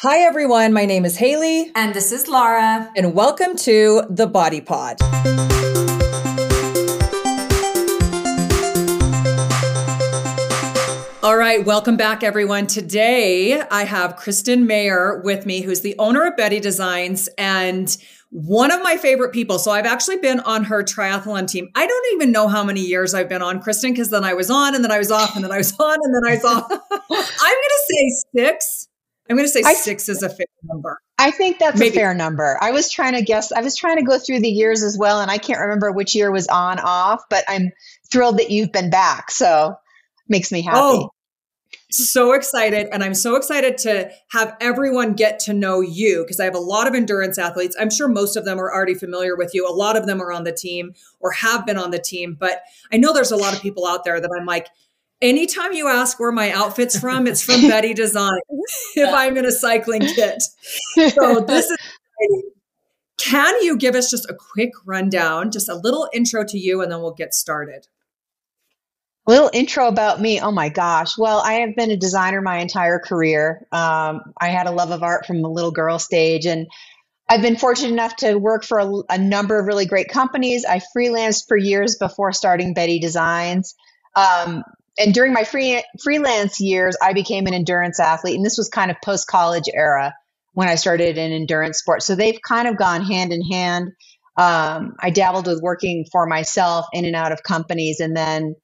Hi, everyone. My name is Haley. And this is Laura. And welcome to the Body Pod. All right, welcome back, everyone. Today I have Kristin Mayer with me, who's the owner of Betty Designs and one of my favorite people. So I've actually been on her triathlon team. I don't even know how many years I've been on, Kristin, because then I was on and then I was off and then I was on and then I was off. I'm going to say six I'm going to say I, six is a fair number. I think that's Maybe. a fair number. I was trying to guess, I was trying to go through the years as well, and I can't remember which year was on off, but I'm thrilled that you've been back. So makes me happy. Oh, so excited. And I'm so excited to have everyone get to know you because I have a lot of endurance athletes. I'm sure most of them are already familiar with you. A lot of them are on the team or have been on the team. But I know there's a lot of people out there that I'm like, anytime you ask where my outfit's from, it's from Betty Design if I'm in a cycling kit. So this is. Can you give us just a quick rundown, just a little intro to you, and then we'll get started? A little intro about me. Oh my gosh. Well, I have been a designer my entire career. Um, I had a love of art from the little girl stage, and I've been fortunate enough to work for a, a number of really great companies. I freelanced for years before starting Betty Designs. Um, and during my free, freelance years, I became an endurance athlete, and this was kind of post college era when I started in endurance sports. So they've kind of gone hand in hand. Um, I dabbled with working for myself in and out of companies, and then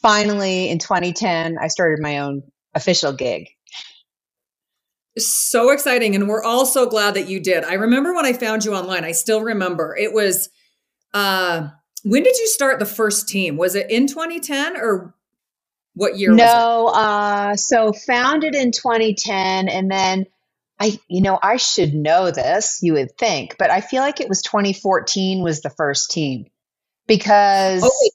finally in 2010, I started my own official gig. So exciting, and we're all so glad that you did. I remember when I found you online. I still remember it was. Uh, when did you start the first team? Was it in 2010 or what year? No, uh, so founded in 2010, and then I, you know, I should know this. You would think, but I feel like it was 2014 was the first team because oh,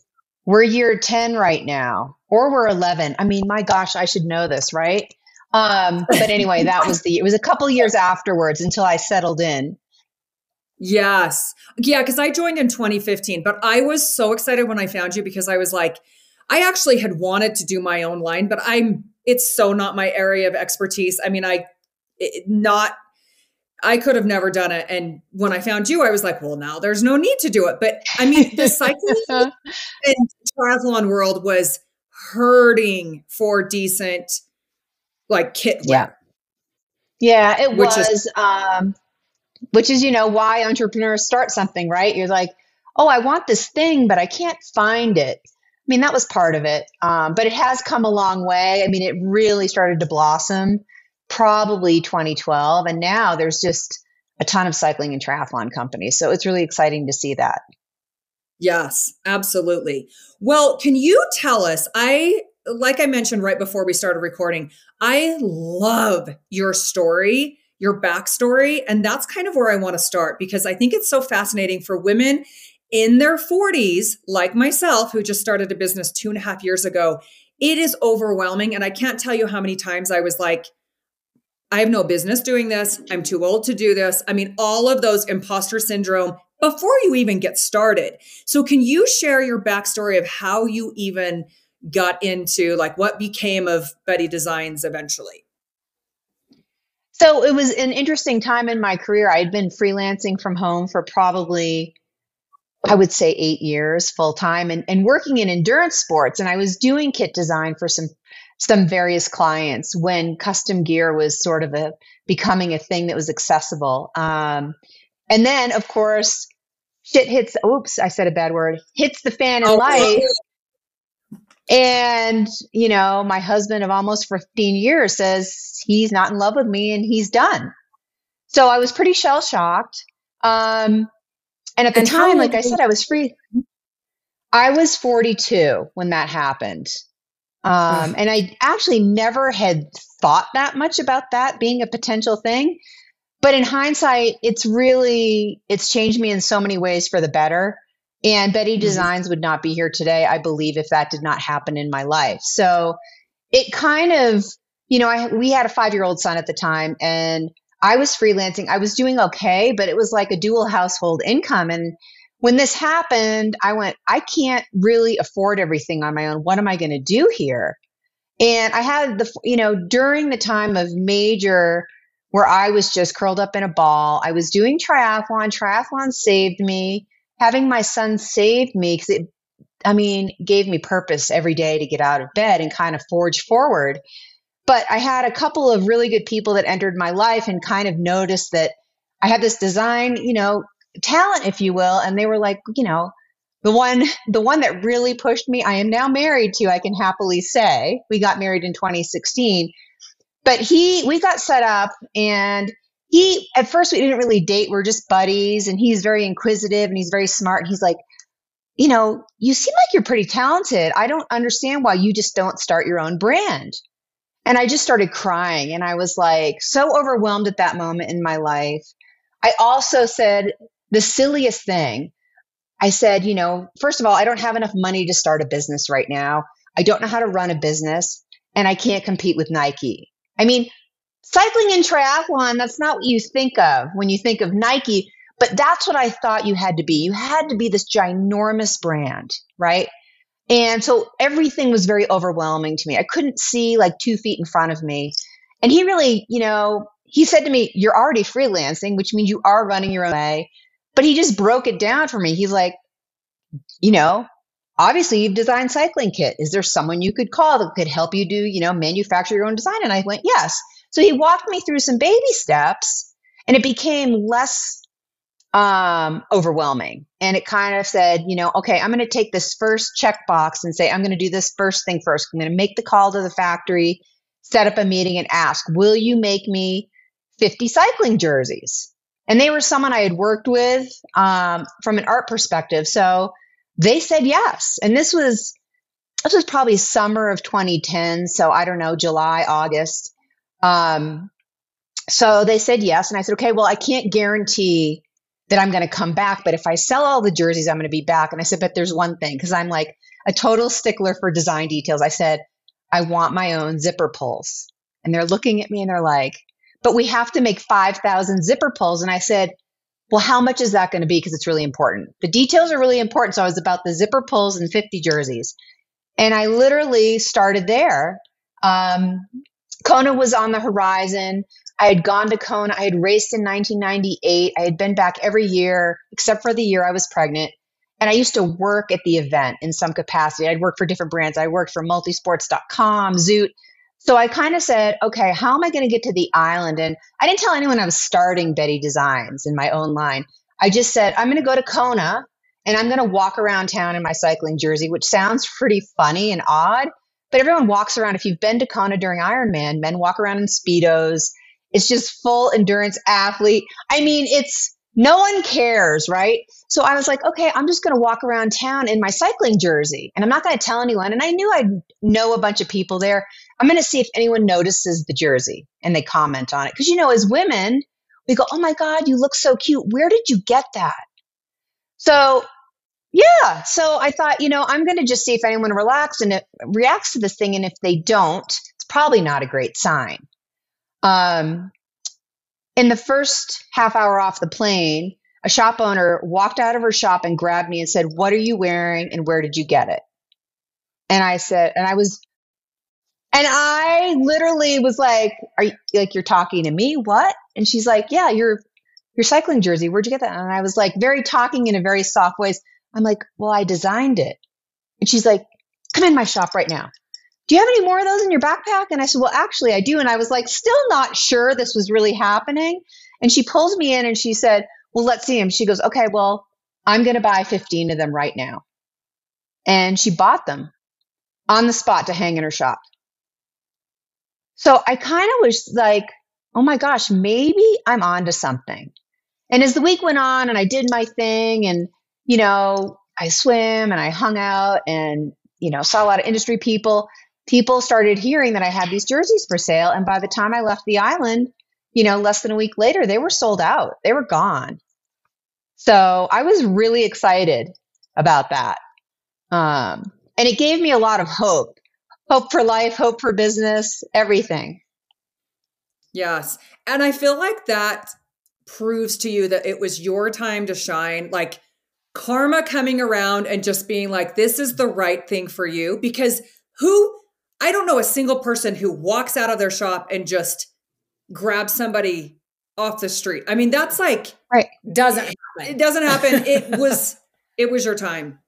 we're year 10 right now, or we're 11. I mean, my gosh, I should know this, right? Um, but anyway, that was the. It was a couple years afterwards until I settled in. Yes, yeah, because I joined in 2015, but I was so excited when I found you because I was like I actually had wanted to do my own line, but I'm it's so not my area of expertise. I mean, I it, not I could have never done it. And when I found you, I was like, well, now there's no need to do it. But I mean, the cycling and triathlon world was hurting for decent like kit wear. Yeah. Yeah, it which was is, um which is, you know, why entrepreneurs start something, right? You're like, oh, I want this thing, but I can't find it. I mean, that was part of it. Um, but it has come a long way. I mean, it really started to blossom probably 2012. And now there's just a ton of cycling and triathlon companies. So it's really exciting to see that. Yes, absolutely. Well, can you tell us? I, like I mentioned right before we started recording, I love your story, your backstory. And that's kind of where I want to start because I think it's so fascinating for women in their 40s, like myself, who just started a business two and a half years ago, it is overwhelming. And I can't tell you how many times I was like, I have no business doing this. I'm too old to do this. I mean, all of those imposter syndrome before you even get started. So, can you share your backstory of how you even got into like what became of Betty Designs eventually? So, it was an interesting time in my career. I had been freelancing from home for probably I would say eight years full time and, and working in endurance sports. And I was doing kit design for some some various clients when custom gear was sort of a becoming a thing that was accessible. Um, and then of course shit hits oops, I said a bad word, hits the fan in oh, life. And, you know, my husband of almost 15 years says he's not in love with me and he's done. So I was pretty shell shocked. Um, and at the and time, like I said, I was free. I was 42 when that happened. Um, and I actually never had thought that much about that being a potential thing. But in hindsight, it's really it's changed me in so many ways for the better. And Betty mm-hmm. Designs would not be here today, I believe, if that did not happen in my life. So it kind of, you know, I we had a five year old son at the time, and I was freelancing. I was doing okay, but it was like a dual household income. And when this happened, I went, I can't really afford everything on my own. What am I going to do here? And I had the, you know, during the time of major where I was just curled up in a ball. I was doing triathlon. Triathlon saved me. Having my son saved me because it, I mean, gave me purpose every day to get out of bed and kind of forge forward. But I had a couple of really good people that entered my life and kind of noticed that I had this design, you know, talent, if you will. And they were like, you know, the one the one that really pushed me, I am now married to, I can happily say. We got married in 2016 but he we got set up and he at first we didn't really date we're just buddies and he's very inquisitive and he's very smart and he's like you know you seem like you're pretty talented i don't understand why you just don't start your own brand and i just started crying and i was like so overwhelmed at that moment in my life i also said the silliest thing i said you know first of all i don't have enough money to start a business right now i don't know how to run a business and i can't compete with nike I mean, cycling and triathlon, that's not what you think of when you think of Nike, but that's what I thought you had to be. You had to be this ginormous brand, right? And so everything was very overwhelming to me. I couldn't see like two feet in front of me. And he really, you know, he said to me, You're already freelancing, which means you are running your own way. But he just broke it down for me. He's like, You know, obviously you've designed cycling kit is there someone you could call that could help you do you know manufacture your own design and i went yes so he walked me through some baby steps and it became less um, overwhelming. And it kind of said you know okay i'm going to take this first checkbox and say i'm going to do this first thing first. I'm going to make the call to the factory set up a meeting and ask will you make me 50 cycling jerseys? And they were someone i had worked with um, from an art perspective. So they said yes. And this was this was probably summer of 2010, so I don't know, July, August. Um, so they said yes, and I said, okay, well, I can't guarantee that I'm going to come back, but if I sell all the jerseys, I'm going to be back. And I said, but there's one thing because I'm like a total stickler for design details. I said, I want my own zipper pulls, and they're looking at me and they're like, but we have to make 5,000 zipper pulls, and I said, well, how much is that going to be? Because it's really important. The details are really important. So I was about the zipper pulls and 50 jerseys. And I literally started there. Um, Kona was on the horizon. I had gone to Kona. I had raced in 1998. I had been back every year except for the year I was pregnant. And I used to work at the event in some capacity. I'd work for different brands. I worked for multisports.com, Zoot. So I kind of said, okay, how am I going to get to the island? And I didn't tell anyone I was starting Betty Designs in my own line. I just said, I'm going to go to Kona and I'm going to walk around town in my cycling jersey, which sounds pretty funny and odd. But everyone walks around. If you've been to Kona during Ironman, men walk around in Speedos. It's just full endurance athlete. I mean, it's no one cares, right? So I was like, okay, I'm just going to walk around town in my cycling jersey and I'm not going to tell anyone. And I knew I'd know a bunch of people there. I'm going to see if anyone notices the jersey and they comment on it. Because, you know, as women, we go, oh my God, you look so cute. Where did you get that? So, yeah. So I thought, you know, I'm going to just see if anyone relaxes and reacts to this thing. And if they don't, it's probably not a great sign. Um, in the first half hour off the plane, a shop owner walked out of her shop and grabbed me and said, What are you wearing and where did you get it? And I said, and I was, and I literally was like, Are you like, you're talking to me? What? And she's like, Yeah, your, your cycling jersey. Where'd you get that? And I was like, very talking in a very soft voice. I'm like, Well, I designed it. And she's like, Come in my shop right now. Do you have any more of those in your backpack? And I said, Well, actually, I do. And I was like, still not sure this was really happening. And she pulls me in and she said, well, let's see him. She goes, okay, well, I'm going to buy 15 of them right now. And she bought them on the spot to hang in her shop. So I kind of was like, oh my gosh, maybe I'm onto something. And as the week went on and I did my thing and, you know, I swim and I hung out and, you know, saw a lot of industry people, people started hearing that I had these jerseys for sale. And by the time I left the island, you know, less than a week later, they were sold out. They were gone. So I was really excited about that. Um, and it gave me a lot of hope hope for life, hope for business, everything. Yes. And I feel like that proves to you that it was your time to shine. Like karma coming around and just being like, this is the right thing for you. Because who, I don't know a single person who walks out of their shop and just grabs somebody off the street. I mean, that's like right. Doesn't happen. It doesn't happen. It was it was your time.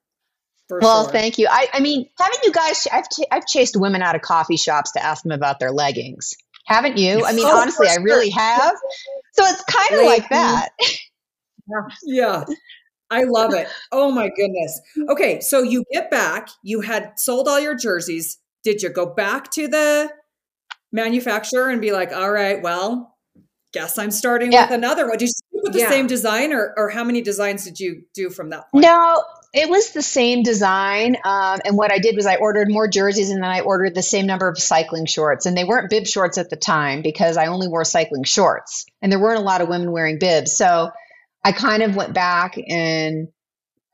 well, sure. thank you. I, I mean, haven't you guys? I've ch- I've chased women out of coffee shops to ask them about their leggings. Haven't you? I mean, Oh, honestly, I really have. So it's kind of like that. Yeah. I love it. Oh my goodness. Okay, so you get back, you had sold all your jerseys. Did you go back to the manufacturer and be like, all right, well, guess I'm starting Yeah. with another one? Did you with the Yeah. same design or, or how many designs did you do from that point? No, it was the same design. Um, and what I did was I ordered more jerseys and then I ordered the same number of cycling shorts. And they weren't bib shorts at the time because I only wore cycling shorts. And there weren't a lot of women wearing bibs. So I kind of went back and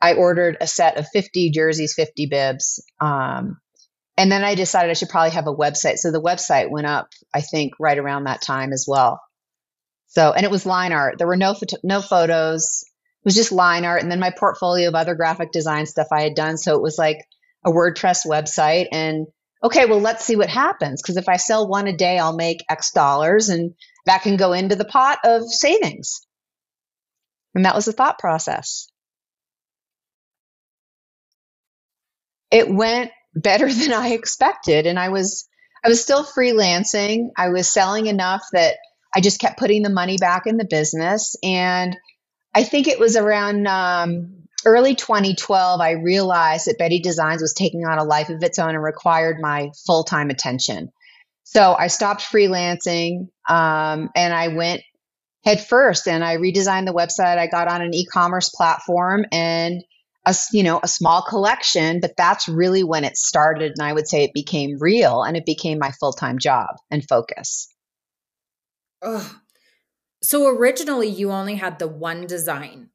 I ordered a set of 50 jerseys, 50 bibs. Um, and then I decided I should probably have a website. So the website went up, I think, right around that time as well. So, and it was line art. There were no no photos. It was just line art, and then my portfolio of other graphic design stuff I had done. So it was like a WordPress website. And okay, well, let's see what happens. Because if I sell one a day, I'll make X dollars, and that can go into the pot of savings. And that was the thought process. It went better than I expected, and I was I was still freelancing. I was selling enough that I just kept putting the money back in the business. And I think it was around um, early 2012, I realized that Betty Designs was taking on a life of its own and required my full time attention. So I stopped freelancing um, and I went head first and I redesigned the website. I got on an e commerce platform and a, you know a small collection but that's really when it started and i would say it became real and it became my full-time job and focus Ugh. So originally you only had the one design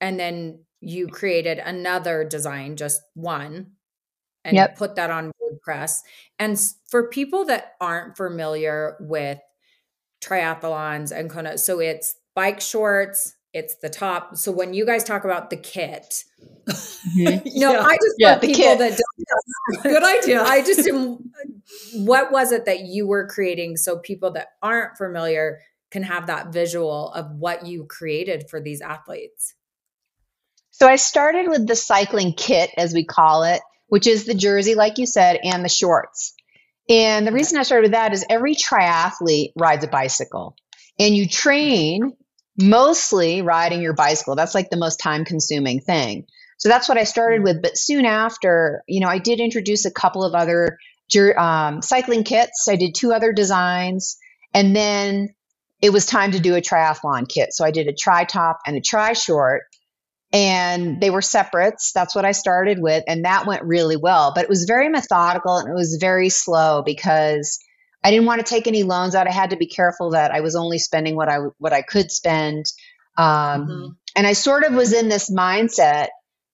and then you created another design, just one, and Yep. put that on WordPress. And for people that aren't familiar with triathlons and kind of, so it's bike shorts, it's the top. So when you guys talk about the kit, mm-hmm. no, Yeah. I just Yeah, for people kit. that don't good idea. I just am, what was it that you were creating so people that aren't familiar can have that visual of what you created for these athletes? so i started with the cycling kit as we call it which is the jersey like you said and the shorts and the reason i started with that is every triathlete rides a bicycle and you train mostly riding your bicycle. That's like the most time consuming thing. So that's what i started with but soon after you know i did introduce a couple of other um, cycling kits. I did two other designs and then it was time to do a triathlon kit. So i did a tri top and a tri short and they were separates. That's what i started with and that went really well. But it was very methodical and it was very slow because i didn't want to take any loans out. I had to be careful that i was only spending what i what i could spend. Um, Mhm. and i sort of was in this mindset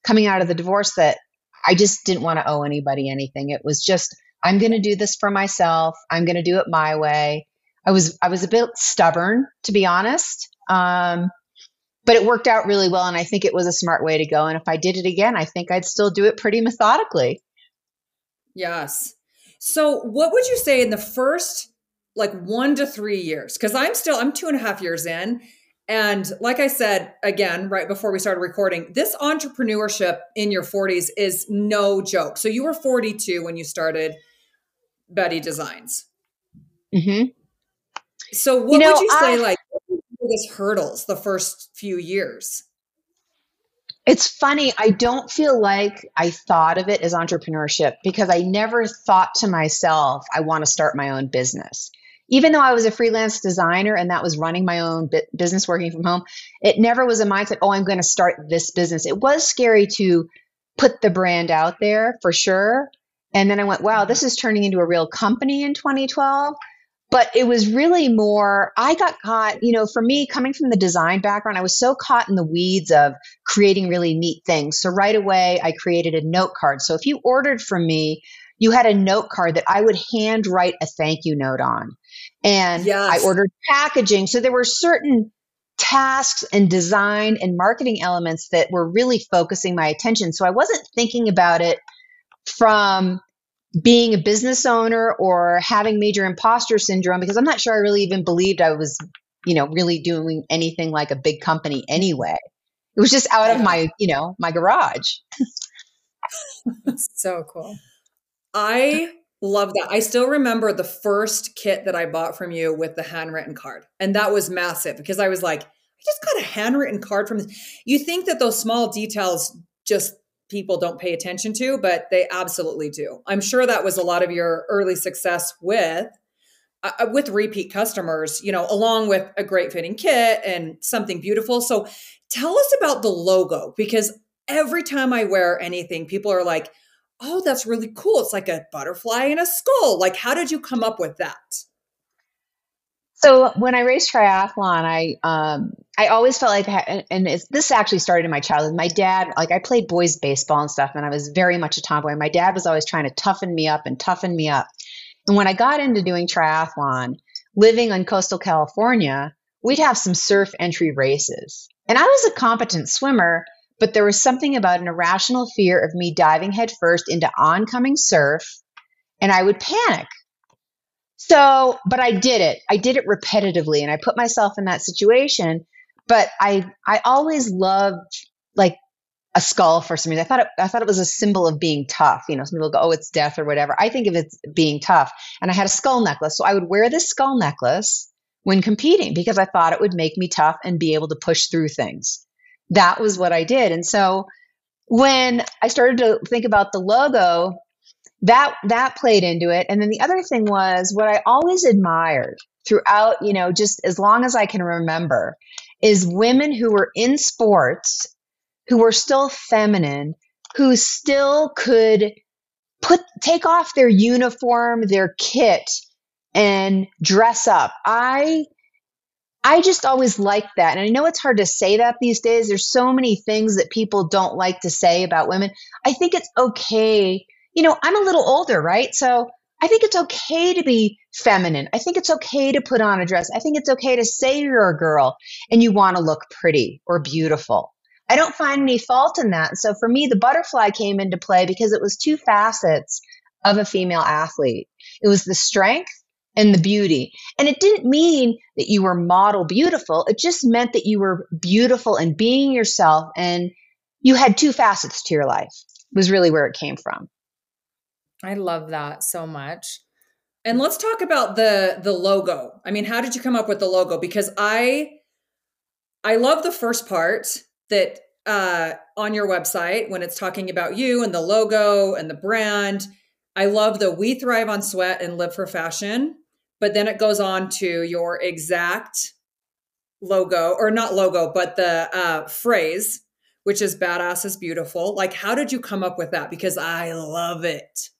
coming out of the divorce that i just didn't want to owe anybody anything. It was just i'm going to do this for myself. I'm going to do it my way. I was i was a bit stubborn to be honest um, but it worked out really well and i think it was a smart way to go. And if i did it again i think i'd still do it pretty methodically. Yes. So, what would you say in the first like one to three years? Because I'm still, I'm two and a half years in. And like I said, again, right before we started recording, this entrepreneurship in your 40s is no joke. So, you were 42 when you started Betty Designs. hmm So, what You know, would you say, I- like, biggest hurdles the first few years? It's funny. I don't feel like I thought of it as entrepreneurship because I never thought to myself, I want to start my own business. Even though I was a freelance designer and that was running my own bu- business working from home, it never was a mindset, oh, I'm going to start this business. It was scary to put the brand out there for sure. And then I went, wow, this is turning into a real company in 2012 but it was really more i got caught you know for me coming from the design background i was so caught in the weeds of creating really neat things. So right away i created a note card. So if you ordered from me you had a note card that i would hand write a thank you note on. And Yes. i ordered packaging. So there were certain tasks and design and marketing elements that were really focusing my attention. So i wasn't thinking about it from being a business owner or having major imposter syndrome because I'm not sure I really even believed I was, you know, really doing anything like a big company anyway. It was just out of my, you know, my garage. So cool. I love that. I still remember the first kit that I bought from you with the handwritten card. And that was massive because I was like, I just got a handwritten card from this. You think that those small details just people don't pay attention to, but they absolutely do. I'm sure that was a lot of your early success with uh, uh, with repeat customers, you know, along with a great fitting kit and something beautiful. So tell us about the logo because every time I wear anything, people are like, "Oh, that's really cool. It's like a butterfly and a skull." Like how did you come up with that? So when I raced triathlon, I um, I always felt like, and, this actually started in my childhood. My dad, like I played boys baseball and stuff, and I was very much a tomboy. My dad was always trying to toughen me up and toughen me up. And when I got into doing triathlon, living in coastal California, we'd have some surf entry races, and I was a competent swimmer, but there was something about an irrational fear of me diving headfirst into oncoming surf, and I would panic so, but I did it. I did it repetitively and I put myself in that situation. But I I always loved like a skull for some reason. I thought it, I thought it was a symbol of being tough. You know, some people go, "Oh, it's death" or whatever. I think of it being tough. And I had a skull necklace, so I would wear this skull necklace when competing because I thought it would make me tough and be able to push through things. That was what I did. And so when I started to think about the logo, that that played into it and then the other thing was what i always admired throughout you know just as long as i can remember is women who were in sports who were still feminine who still could put take off their uniform their kit and dress up. I i just always liked that. And i know it's hard to say that these days. There's so many things that people don't like to say about women. I think it's okay. You know, I'm a little older, right? So I think it's okay to be feminine. I think it's okay to put on a dress. I think it's okay to say you're a girl and you want to look pretty or beautiful. I don't find any fault in that. So for me, the butterfly came into play because it was two facets of a female athlete. It was the strength and the beauty. And it didn't mean that you were model beautiful. It just meant that you were beautiful and being yourself and you had two facets to your life was really where it came from. I love that so much. And let's talk about the the logo. I mean, how did you come up with the logo? Because I I love the first part that uh on your website when it's talking about you and the logo and the brand. I love the we thrive on sweat and live for fashion. But then it goes on to your exact logo or not logo, but the uh phrase which is badass is beautiful. Like how did you come up with that? Because I love it.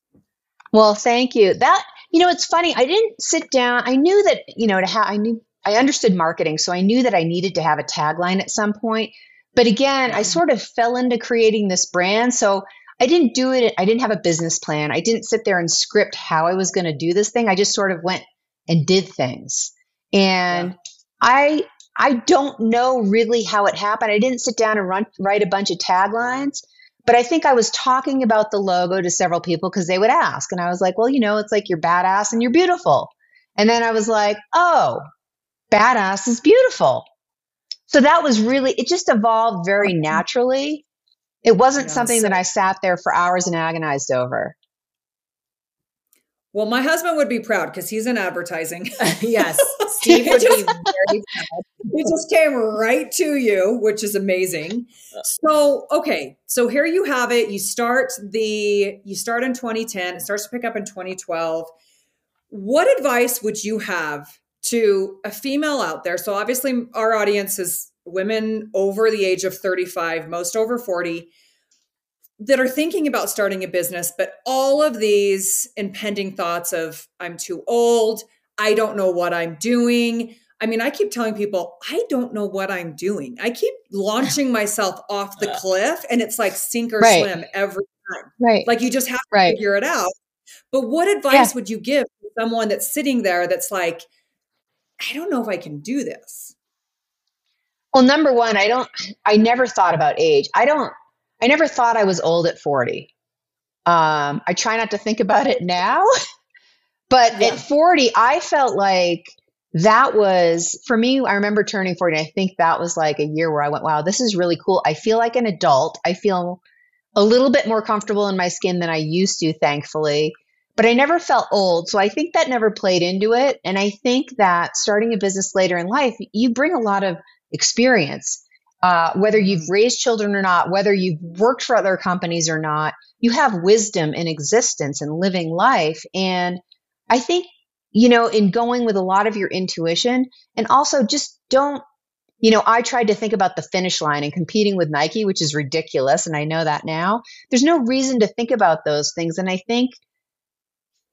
Well, thank you. That you know, it's funny. I didn't sit down. I knew that you know to have. I knew I understood marketing, so I knew that I needed to have a tagline at some point. But again, I sort of fell into creating this brand, so I didn't do it. I didn't have a business plan. I didn't sit there and script how I was going to do this thing. I just sort of went and did things. And yeah. I I don't know really how it happened. I didn't sit down and run, write a bunch of taglines. But I think I was talking about the logo to several people because they would ask. And I was like, well, you know, it's like you're badass and you're beautiful. And then I was like, oh, badass is beautiful. So that was really, it just evolved very naturally. It wasn't something that I sat there for hours and agonized over. Well, my husband would be proud because he's in advertising. yes, Steve would be very proud. It just came right to you, which is amazing. Uh. So, okay, so here you have it. You start the you start in 2010. It starts to pick up in 2012. What advice would you have to a female out there? So, obviously, our audience is women over the age of 35, most over 40 that are thinking about starting a business, but all of these impending thoughts of I'm too old, I don't know what I'm doing. I mean, I keep telling people, I don't know what I'm doing. I keep launching myself off the cliff and it's like sink or right. swim every time. Right. Like you just have to right. figure it out. But what advice yeah. would you give someone that's sitting there that's like, I don't know if I can do this? Well, number one, I don't, I never thought about age. I don't, I never thought I was old at 40. Um, I try not to think about it now, but Yeah. at 40, I felt like that was for me. I remember turning 40, I think that was like a year where I went, wow, this is really cool. I feel like an adult. I feel a little bit more comfortable in my skin than I used to, thankfully. But I never felt old. So I think that never played into it. And I think that starting a business later in life, you bring a lot of experience. Uh, whether you've raised children or not, whether you've worked for other companies or not, you have wisdom in existence and living life. And I think, you know, in going with a lot of your intuition and also just don't, you know, I tried to think about the finish line and competing with Nike, which is ridiculous. And I know that now. There's no reason to think about those things. And I think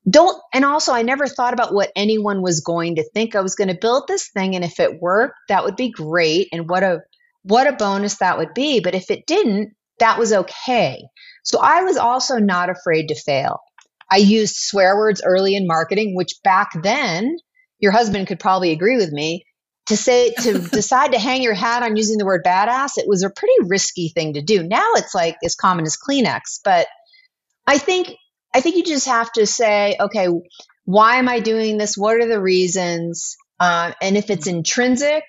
don't and also i never thought about what anyone was going to think i was going to build this thing and if it worked that would be great and what a what a bonus that would be but if it didn't that was okay so i was also not afraid to fail i used swear words early in marketing which back then your husband could probably agree with me to say to decide to hang your hat on using the word badass it was a pretty risky thing to do now it's like as common as kleenex but i think I think you just have to say, okay, why am I doing this? What are the reasons? Uh, and if it's intrinsic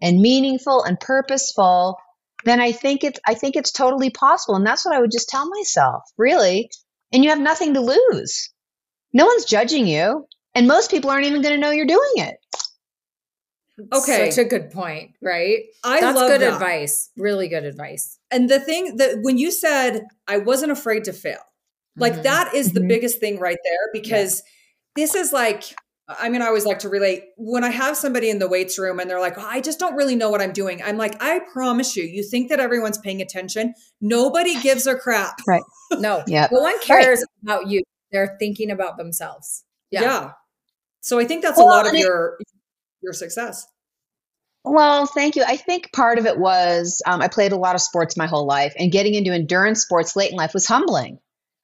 and meaningful and purposeful, then I think it's I think it's totally possible. And that's what I would just tell myself, really. And you have nothing to lose. No one's judging you, and most people aren't even going to know you're doing it. Okay. Such a good point, right? I That's love good that. advice. Really good advice. And the thing that when you said I wasn't afraid to fail, like Mhm. that is the Mhm. biggest thing right there because this is like I mean, I always like to relate when I have somebody in the weights room and they're like, oh, I just don't really know what I'm doing. I'm like, I promise you, you think that everyone's paying attention. Nobody gives a crap. Right. No, Yep. no one cares about you. They're thinking about themselves. Yeah. Yeah. So I think that's a lot of your your success. Well, thank you. I think part of it was um, I played a lot of sports my whole life, and getting into endurance sports late in life was humbling.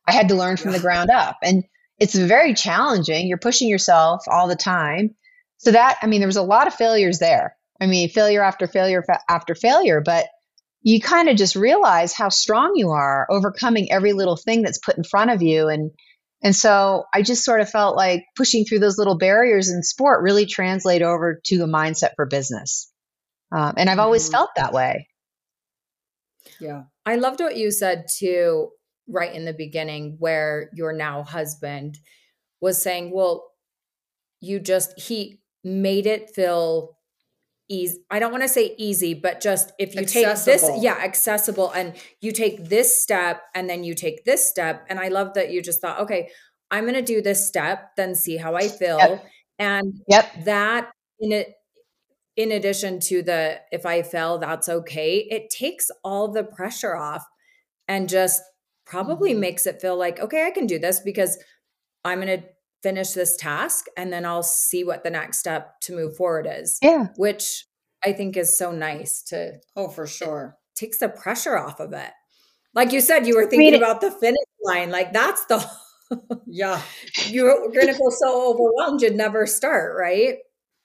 I had to learn from Yeah. the ground up, and it's very challenging. You're pushing yourself all the time. So that, I mean, there was a lot of failures there. I mean, failure after failure fa- after failure, but you kind of just realize how strong you are overcoming every little thing that's put in front of you and and so I just sort of felt like pushing through those little barriers in sport really translate over to a mindset for business. Um, and I've always Mhm. felt that way. Yeah. I loved what you said too, right in the beginning, where your now husband was saying, Well, you just, he made it feel easy. I don't want to say easy, but just if you take this, yeah, accessible, and you take this step and then you take this step. And I love that you just thought, Okay, I'm going to do this step, then see how I feel. Yep. And Yep. that in it in addition to the if i fail that's okay it takes all the pressure off and just probably Mhm. makes it feel like okay i can do this because i'm going to finish this task and then i'll see what the next step to move forward is Yeah. which i think is so nice to Oh, for sure. takes the pressure off of it like you said you were thinking about the finish line like that's the Yeah. you're going to feel so overwhelmed you'd never start right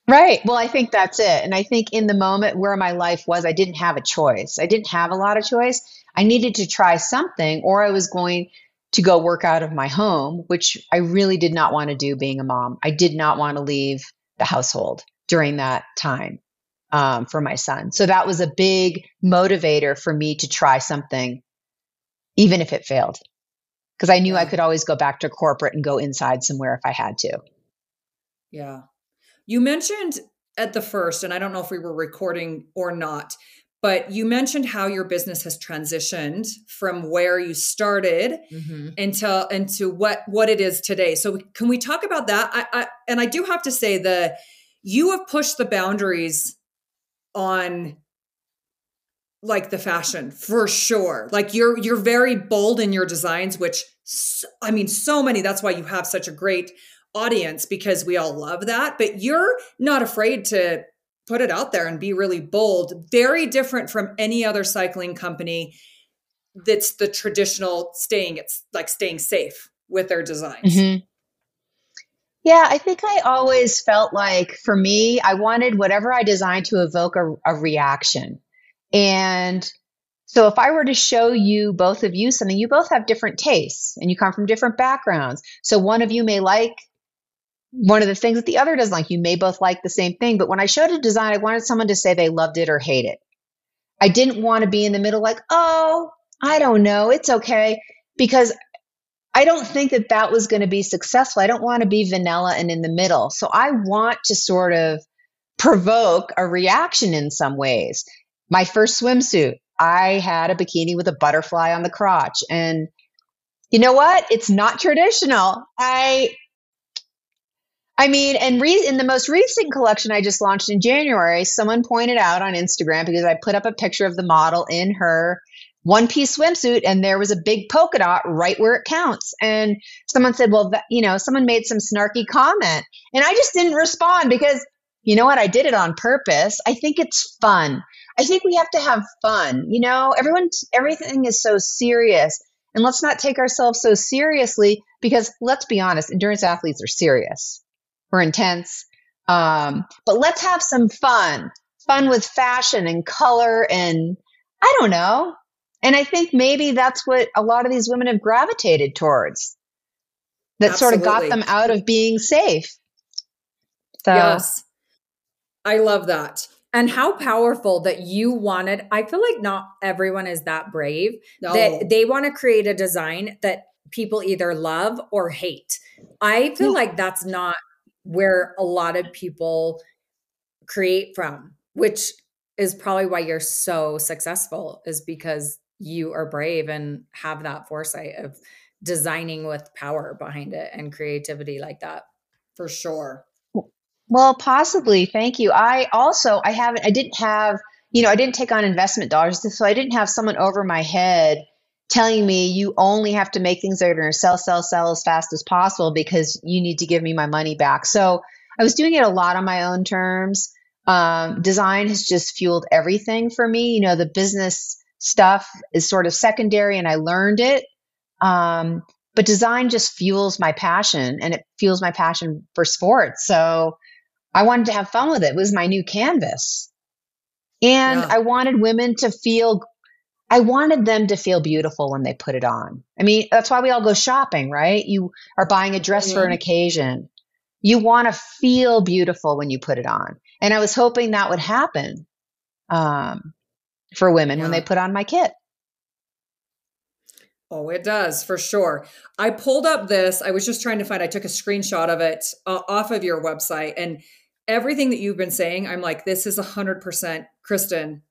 Right. Well, I think that's it. And I think in the moment where my life was, I didn't have a choice. I didn't have a lot of choice. I needed to try something, or I was going to go work out of my home, which I really did not want to do being a mom. I did not want to leave the household during that time um, for my son. So that was a big motivator for me to try something, even if it failed. Because I knew I could always go back to corporate and go inside somewhere if I had to. Yeah. You mentioned at the first, and I don't know if we were recording or not, but you mentioned how your business has transitioned from where you started mm-hmm. into into what what it is today. So can we talk about that? I, I and I do have to say the you have pushed the boundaries on like the fashion for sure. Like you're you're very bold in your designs, which I mean, so many. That's why you have such a great audience because we all love that. But you're not afraid to put it out there and be really bold. Very different from any other cycling company that's the traditional staying. It's like staying safe with their designs. Mhm. Yeah, I think I always felt like for me, I wanted whatever I designed to evoke a, a reaction. And So if I were to show you both of you something, you both have different tastes and you come from different backgrounds. So one of you may like one of the things that the other doesn't like. You may both like the same thing, but when I showed a design, I wanted someone to say they loved it or hate it. I didn't want to be in the middle like, "Oh, I don't know, it's okay," because I don't think that that was going to be successful. I don't want to be vanilla and in the middle. So I want to sort of provoke a reaction in some ways. My first swimsuit, I had a bikini with a butterfly on the crotch. And you know what? It's not traditional. I I mean, and re- in the most recent collection I just launched in January, someone pointed out on Instagram because I put up a picture of the model in her one piece swimsuit and there was a big polka dot right where it counts. And someone said, well, that, you know, someone made some snarky comment. And I just didn't respond because, you know what? I did it on purpose. I think it's fun. I think we have to have fun. You know, everyone, everything is so serious. And let's not take ourselves so seriously because let's be honest, endurance athletes are serious. We're intense. Um, but let's have some fun, fun with fashion and color and I don't know. And I think maybe that's what a lot of these women have gravitated towards. That Absolutely. sort of got them out of being safe. So. Yes. I love that and how powerful that you wanted i feel like not everyone is that brave no. that they want to create a design that people either love or hate i feel like that's not where a lot of people create from which is probably why you're so successful is because you are brave and have that foresight of designing with power behind it and creativity like that for sure well, possibly. Thank you. I also I haven't I didn't have, you know, I didn't take on investment dollars, so I didn't have someone over my head telling me you only have to make things that are going to sell, sell, sell as fast as possible because you need to give me my money back. So I was doing it a lot on my own terms. Um, design has just fueled everything for me. You know, the business stuff is sort of secondary, and I learned it. Um, but design just fuels my passion, and it fuels my passion for sports. So I wanted to have fun with it. It was my new canvas. And yeah. I wanted women to feel, I wanted them to feel beautiful when they put it on. I mean, that's why we all go shopping, right? You are buying a dress mm-hmm. for an occasion. You want to feel beautiful when you put it on. And I was hoping that would happen um, for women yeah. when they put on my kit. Oh, it does for sure. I pulled up this. I was just trying to find, I took a screenshot of it uh, off of your website. And everything that you've been saying, I'm like, this is 100% Kristin.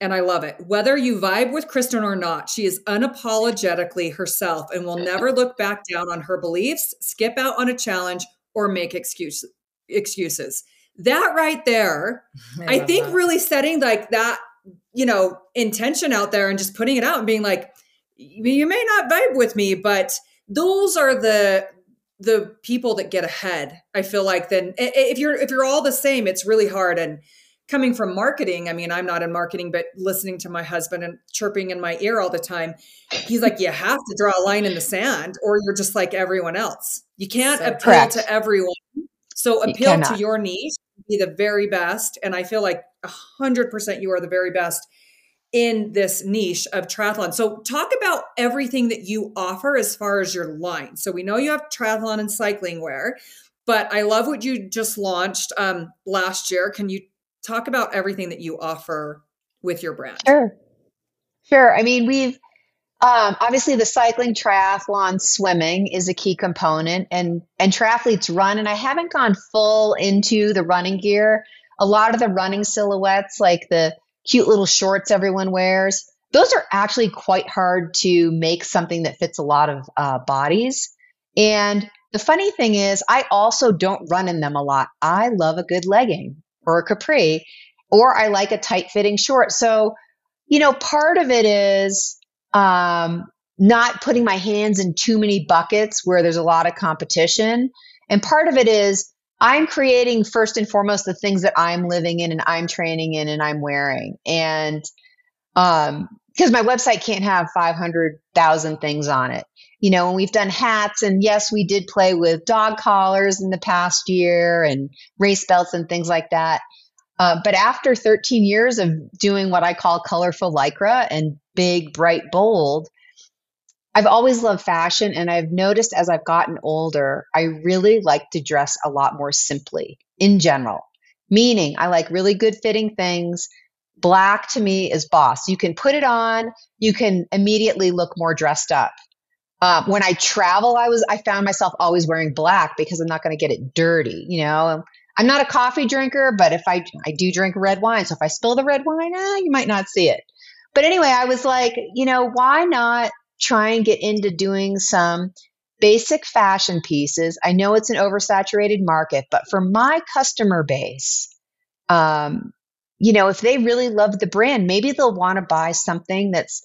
And I love it. Whether you vibe with Kristin or not, she is unapologetically herself and will never look back down on her beliefs, skip out on a challenge, or make excuse, excuses. That right there, I, I think that. really setting like that, you know, intention out there and just putting it out and being like, you may not vibe with me, but those are the the people that get ahead i feel like then if you're if you're all the same it's really hard and coming from marketing i mean i'm not in marketing but listening to my husband and chirping in my ear all the time he's like you have to draw a line in the sand or you're just like everyone else you can't so appeal correct. to everyone so appeal you to your niche be the very best and i feel like 100% you are the very best in this niche of triathlon. So, talk about everything that you offer as far as your line. So, we know you have triathlon and cycling wear, but I love what you just launched um, last year. Can you talk about everything that you offer with your brand? Sure. Sure. I mean, we've um, obviously the cycling, triathlon, swimming is a key component, and and triathletes run. And I haven't gone full into the running gear. A lot of the running silhouettes, like the cute little shorts everyone wears. Those are actually quite hard to make something that fits a lot of uh, bodies. And the funny thing is, I also don't run in them a lot. I love a good legging or a capri, or I like a tight fitting short. So, you know, part of it is um, not putting my hands in too many buckets where there's a lot of competition. And part of it is I'm creating first and foremost the things that I'm living in and I'm training in and I'm wearing. And um because my website can't have 500,000 things on it. You know, and we've done hats and yes, we did play with dog collars in the past year and race belts and things like that. Uh, but after 13 years of doing what I call colorful lycra and big, bright, bold, I've always loved fashion. And I've noticed as I've gotten older, I really like to dress a lot more simply in general, meaning I like really good fitting things. Black to me is boss. You can put it on, you can immediately look more dressed up. Uh, when I travel, I was I found myself always wearing black because I'm not going to get it dirty. You know, I'm not a coffee drinker, but if I I do drink red wine, so if I spill the red wine, eh, you might not see it. But anyway, I was like, you know, why not try and get into doing some basic fashion pieces? I know it's an oversaturated market, but for my customer base, um, you know, if they really love the brand, maybe they'll want to buy something that's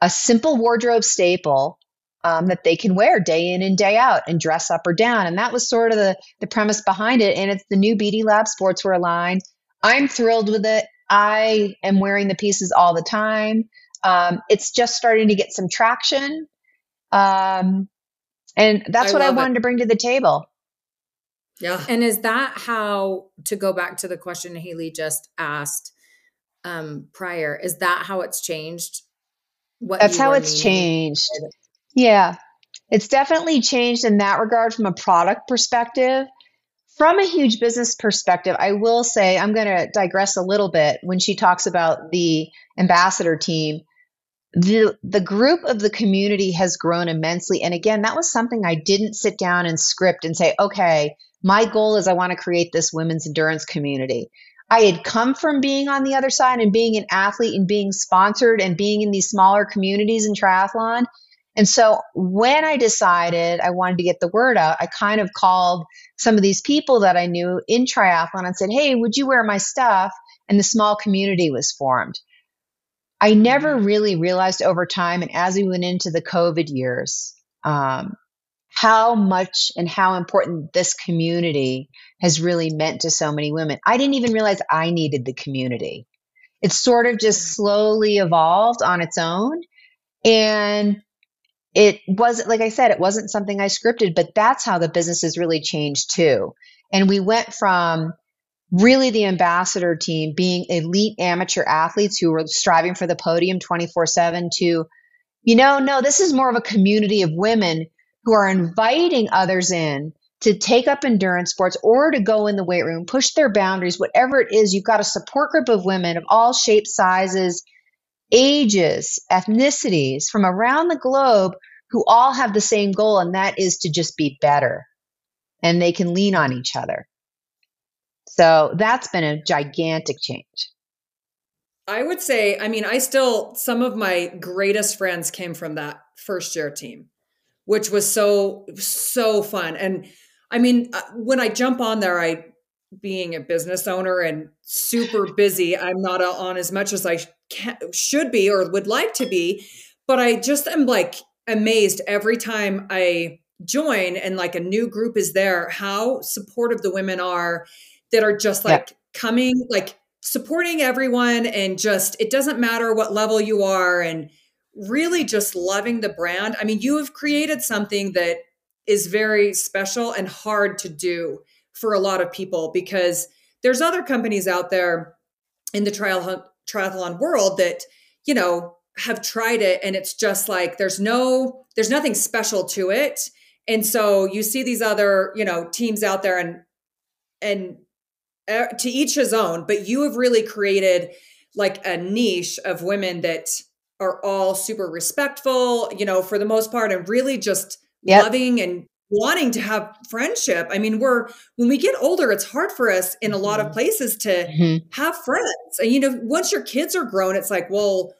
a simple wardrobe staple um, that they can wear day in and day out and dress up or down. And that was sort of the, the premise behind it. And it's the new BD Lab Sportswear line. I'm thrilled with it. I am wearing the pieces all the time. Um, it's just starting to get some traction. Um, and that's I what I wanted it. to bring to the table. Yeah. And is that how, to go back to the question Haley just asked um, prior, is that how it's changed? What that's how it's changed. Yeah, it's definitely changed in that regard from a product perspective. From a huge business perspective, I will say I'm going to digress a little bit when she talks about the ambassador team. The, the group of the community has grown immensely. And again, that was something I didn't sit down and script and say, okay, my goal is I want to create this women's endurance community. I had come from being on the other side and being an athlete and being sponsored and being in these smaller communities in triathlon and so when I decided I wanted to get the word out, I kind of called some of these people that I knew in triathlon and said, Hey, would you wear my stuff? And the small community was formed. I never really realized over time, and as we went into the COVID years, um, how much and how important this community has really meant to so many women. I didn't even realize I needed the community. It sort of just mm-hmm. slowly evolved on its own. And it wasn't, like I said, it wasn't something I scripted, but that's how the business has really changed too. And we went from really the ambassador team being elite amateur athletes who were striving for the podium 24 7 to, you know, no, this is more of a community of women who are inviting others in to take up endurance sports or to go in the weight room, push their boundaries, whatever it is. You've got a support group of women of all shapes, sizes, ages, ethnicities from around the globe who all have the same goal, and that is to just be better. And they can lean on each other. So that's been a gigantic change. I would say, I mean, I still, some of my greatest friends came from that first year team, which was so, so fun. And I mean, uh, when I jump on there, I, being a business owner and super busy, I'm not on as much as I can, should be or would like to be. But I just am like amazed every time I join and like a new group is there, how supportive the women are that are just like yeah. coming, like supporting everyone and just, it doesn't matter what level you are and really just loving the brand. I mean, you have created something that is very special and hard to do for a lot of people because there's other companies out there in the trial triathlon world that you know have tried it and it's just like there's no there's nothing special to it and so you see these other you know teams out there and and uh, to each his own but you have really created like a niche of women that are all super respectful you know for the most part and really just yep. loving and wanting to have friendship. I mean, we're when we get older, it's hard for us in a lot of mm-hmm. places to mm-hmm. have friends. And you know, once your kids are grown, it's like, well,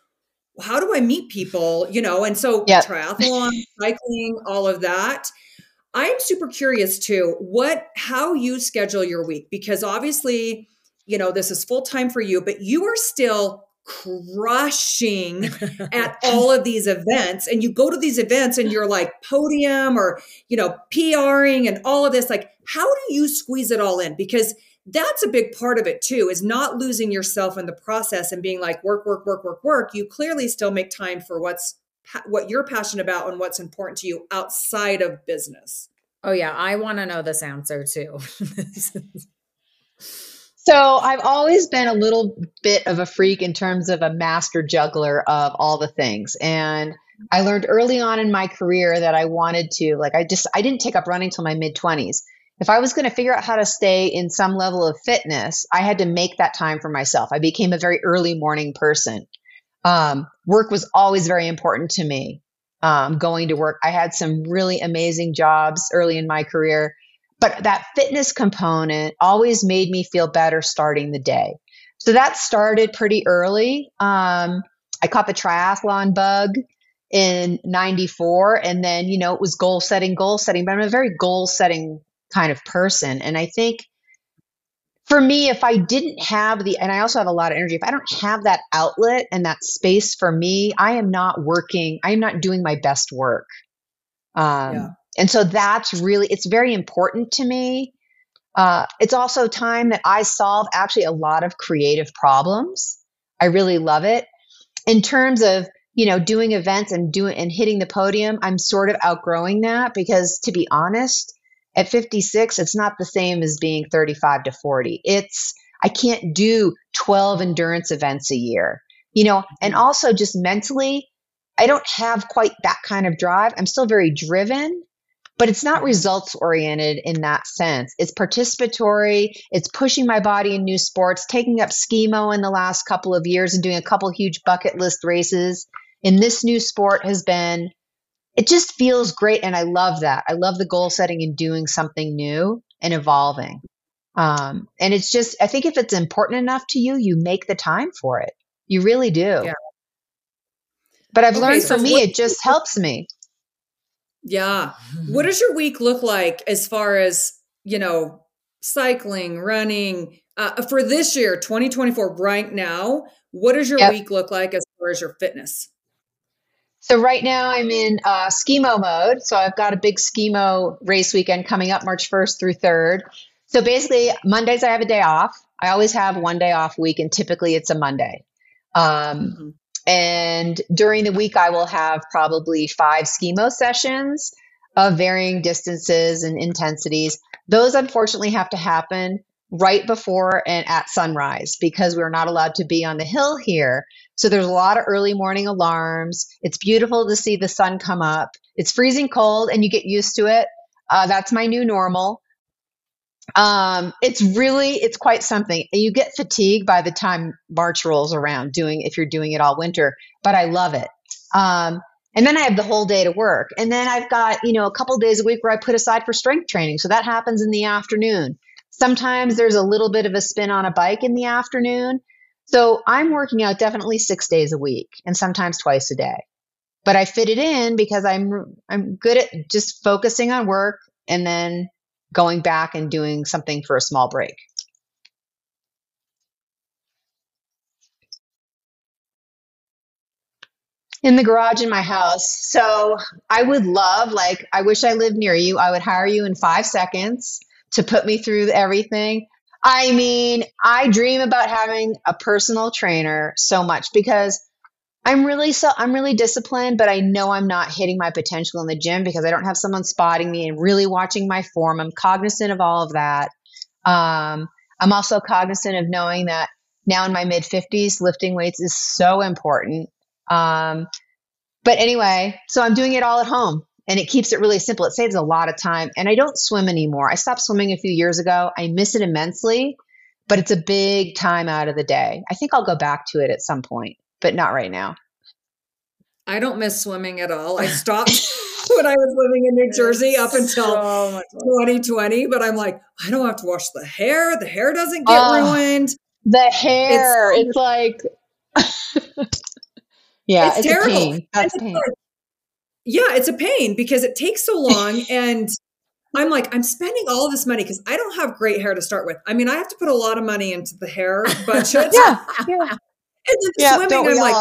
how do I meet people? You know, and so yep. triathlon, cycling, all of that. I'm super curious too, what how you schedule your week because obviously, you know, this is full time for you, but you are still crushing at all of these events. And you go to these events and you're like podium or you know PRing and all of this. Like how do you squeeze it all in? Because that's a big part of it too is not losing yourself in the process and being like work work work work work. You clearly still make time for what's what you're passionate about and what's important to you outside of business. Oh yeah. I want to know this answer too So I've always been a little bit of a freak in terms of a master juggler of all the things. And I learned early on in my career that I wanted to, like, I just, I didn't take up running till my mid 20s. If I was going to figure out how to stay in some level of fitness, I had to make that time for myself. I became a very early morning person. Um, work was always very important to me. Um, going to work, I had some really amazing jobs early in my career, but that fitness component always made me feel better starting the day. So that started pretty early. Um, I caught the triathlon bug in 94 and then you know it was goal setting goal setting but i'm a very goal setting kind of person and i think for me if i didn't have the and i also have a lot of energy if i don't have that outlet and that space for me i am not working i am not doing my best work um, yeah. And so that's really it's very important to me uh, it's also time that i solve actually a lot of creative problems i really love it in terms of you know, doing events and doing and hitting the podium, I'm sort of outgrowing that because to be honest, at 56, it's not the same as being 35 to 40. It's I can't do 12 endurance events a year. You know, and mm-hmm. also just mentally, I don't have quite that kind of drive. I'm still very driven, but it's not results oriented in that sense. It's participatory, it's pushing my body in new sports, taking up skimo in the last couple of years and doing a couple huge bucket list races. In this new sport has been it just feels great and i love that. I love the goal setting and doing something new and evolving. Um, and it's just i think if it's important enough to you you make the time for it. You really do. Yeah. but i've okay, learned so for me what, it just helps me yeah what does your week look like as far as you know cycling running uh, for this year 2024 right now what does your yep. week look like as far as your fitness so right now I'm in uh, skimo mode. So I've got a big skimo race weekend coming up March 1st through 3rd. So basically Mondays I have a day off. I always have one day off week, and typically it's a Monday. Um, mm-hmm. And during the week I will have probably five skimo sessions of varying distances and intensities. Those unfortunately have to happen right before and at sunrise because we're not allowed to be on the hill here. So there's a lot of early morning alarms. It's beautiful to see the sun come up. It's freezing cold and you get used to it. Uh, that's my new normal. Um, it's really, it's quite something. You get fatigued by the time March rolls around doing, if you're doing it all winter, but I love it. Um, and then I have the whole day to work. And then I've got, you know, a couple days a week where I put aside for strength training. So that happens in the afternoon. Sometimes there's a little bit of a spin on a bike in the afternoon. So I'm working out definitely six days a week and sometimes twice a day. But I fit it in because I'm I'm good at just focusing on work and then going back and doing something for a small break. in the garage in my house. So I would love, like, I wish I lived near you. I would hire you in five seconds to put me through everything. I mean, I dream about having a personal trainer so much because I'm really so I'm really disciplined, but I know I'm not hitting my potential in the gym because I don't have someone spotting me and really watching my form. I'm cognizant of all of that. Um, I'm also cognizant of knowing that now in my mid 50s, lifting weights is so important. Um, but anyway, so I'm doing it all at home and it keeps it really simple. It saves a lot of time. And I don't swim anymore. I stopped swimming a few years ago. I miss it immensely, but it's a big time out of the day. I think I'll go back to it at some point, but not right now. I don't miss swimming at all. I stopped when I was living in New Jersey up until so 2020, but I'm like, I don't have to wash the hair. The hair doesn't get uh, ruined. The hair, it's, it's like, yeah, it's, it's terrible. a pain. That's pain. Like, yeah, it's a pain because it takes so long. and I'm like, I'm spending all this money because I don't have great hair to start with. I mean, I have to put a lot of money into the hair budget. yeah, yeah. And then yeah, swimming, I'm like,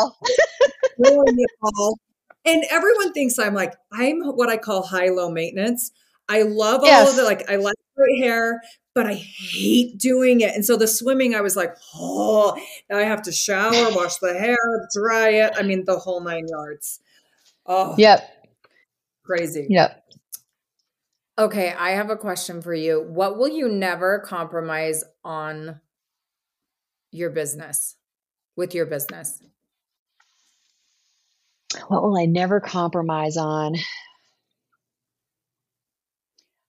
and everyone thinks I'm like, I'm what I call high low maintenance. I love all yes. of the like, I like great hair, but I hate doing it. And so the swimming, I was like, oh, now I have to shower, wash the hair, dry it. I mean, the whole nine yards. Oh, yep. Crazy. Yep. Okay, I have a question for you. What will you never compromise on your business with your business? What will I never compromise on?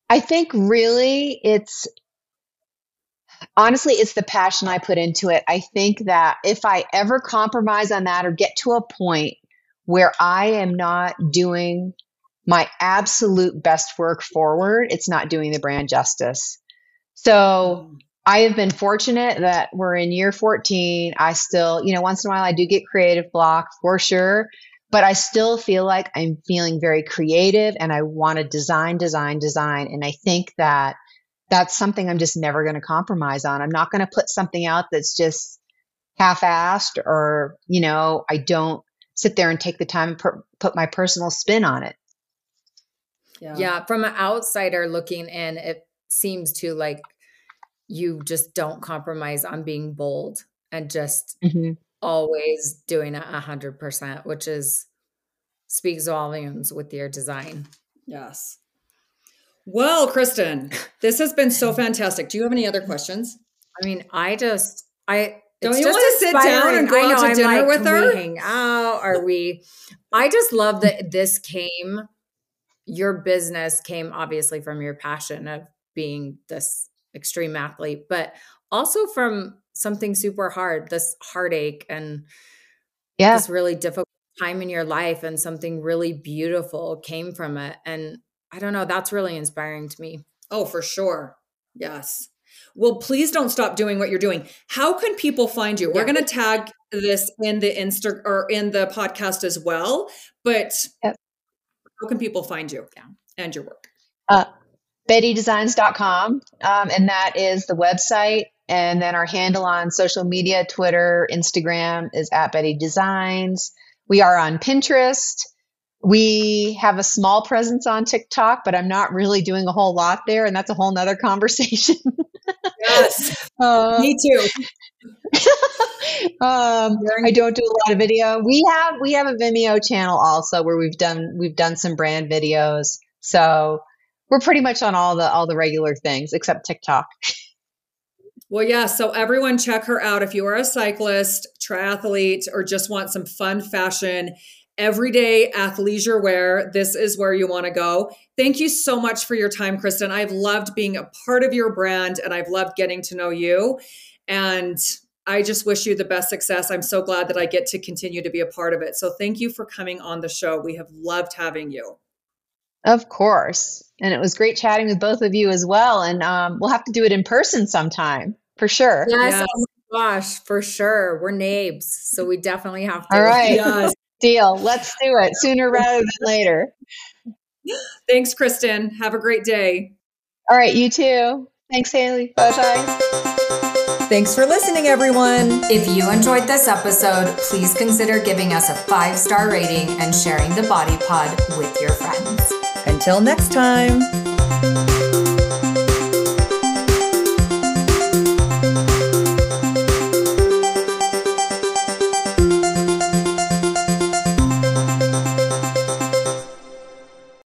I think really it's honestly, it's the passion I put into it. I think that if I ever compromise on that or get to a point where I am not doing my absolute best work forward, it's not doing the brand justice. So mm. I have been fortunate that we're in year 14. I still, you know, once in a while I do get creative block for sure, but I still feel like I'm feeling very creative and I want to design, design, design. And I think that that's something I'm just never going to compromise on. I'm not going to put something out that's just half-assed or, you know, I don't sit there and take the time and per- put my personal spin on it. Yeah. yeah, from an outsider looking in, it seems to like you just don't compromise on being bold and just mm-hmm. always doing it a hundred percent, which is speaks volumes with your design. Yes. Well, Kristin, this has been so fantastic. Do you have any other questions? I mean, I just, I, don't you want to sit down and go know, out to I'm dinner like, with her? Hang out? Are we? I just love that this came. Your business came obviously from your passion of being this extreme athlete, but also from something super hard, this heartache and yeah. this really difficult time in your life, and something really beautiful came from it. And I don't know. That's really inspiring to me. Oh, for sure. Yes. Well, please don't stop doing what you're doing. How can people find you? Yeah. We're going to tag this in the Insta or in the podcast as well. But yep. how can people find you yeah. and your work? Uh, BettyDesigns.com. Um, and that is the website. And then our handle on social media, Twitter, Instagram is at Betty Designs. We are on Pinterest. We have a small presence on TikTok, but I'm not really doing a whole lot there, and that's a whole nother conversation. yes, uh, me too. um, I don't do a lot of video. We have we have a Vimeo channel also where we've done we've done some brand videos. So we're pretty much on all the all the regular things except TikTok. Well, yeah. So everyone check her out if you are a cyclist, triathlete, or just want some fun fashion everyday athleisure wear, this is where you want to go. Thank you so much for your time, Kristin. I've loved being a part of your brand and I've loved getting to know you. And I just wish you the best success. I'm so glad that I get to continue to be a part of it. So thank you for coming on the show. We have loved having you. Of course. And it was great chatting with both of you as well. And um, we'll have to do it in person sometime for sure. Yes. yes. Oh gosh, for sure. We're nabes. So we definitely have to. All right. Yes. Deal. Let's do it sooner rather than later. Thanks, Kristin. Have a great day. All right, you too. Thanks, Haley. Bye bye. Thanks for listening, everyone. If you enjoyed this episode, please consider giving us a five star rating and sharing the Body Pod with your friends. Until next time.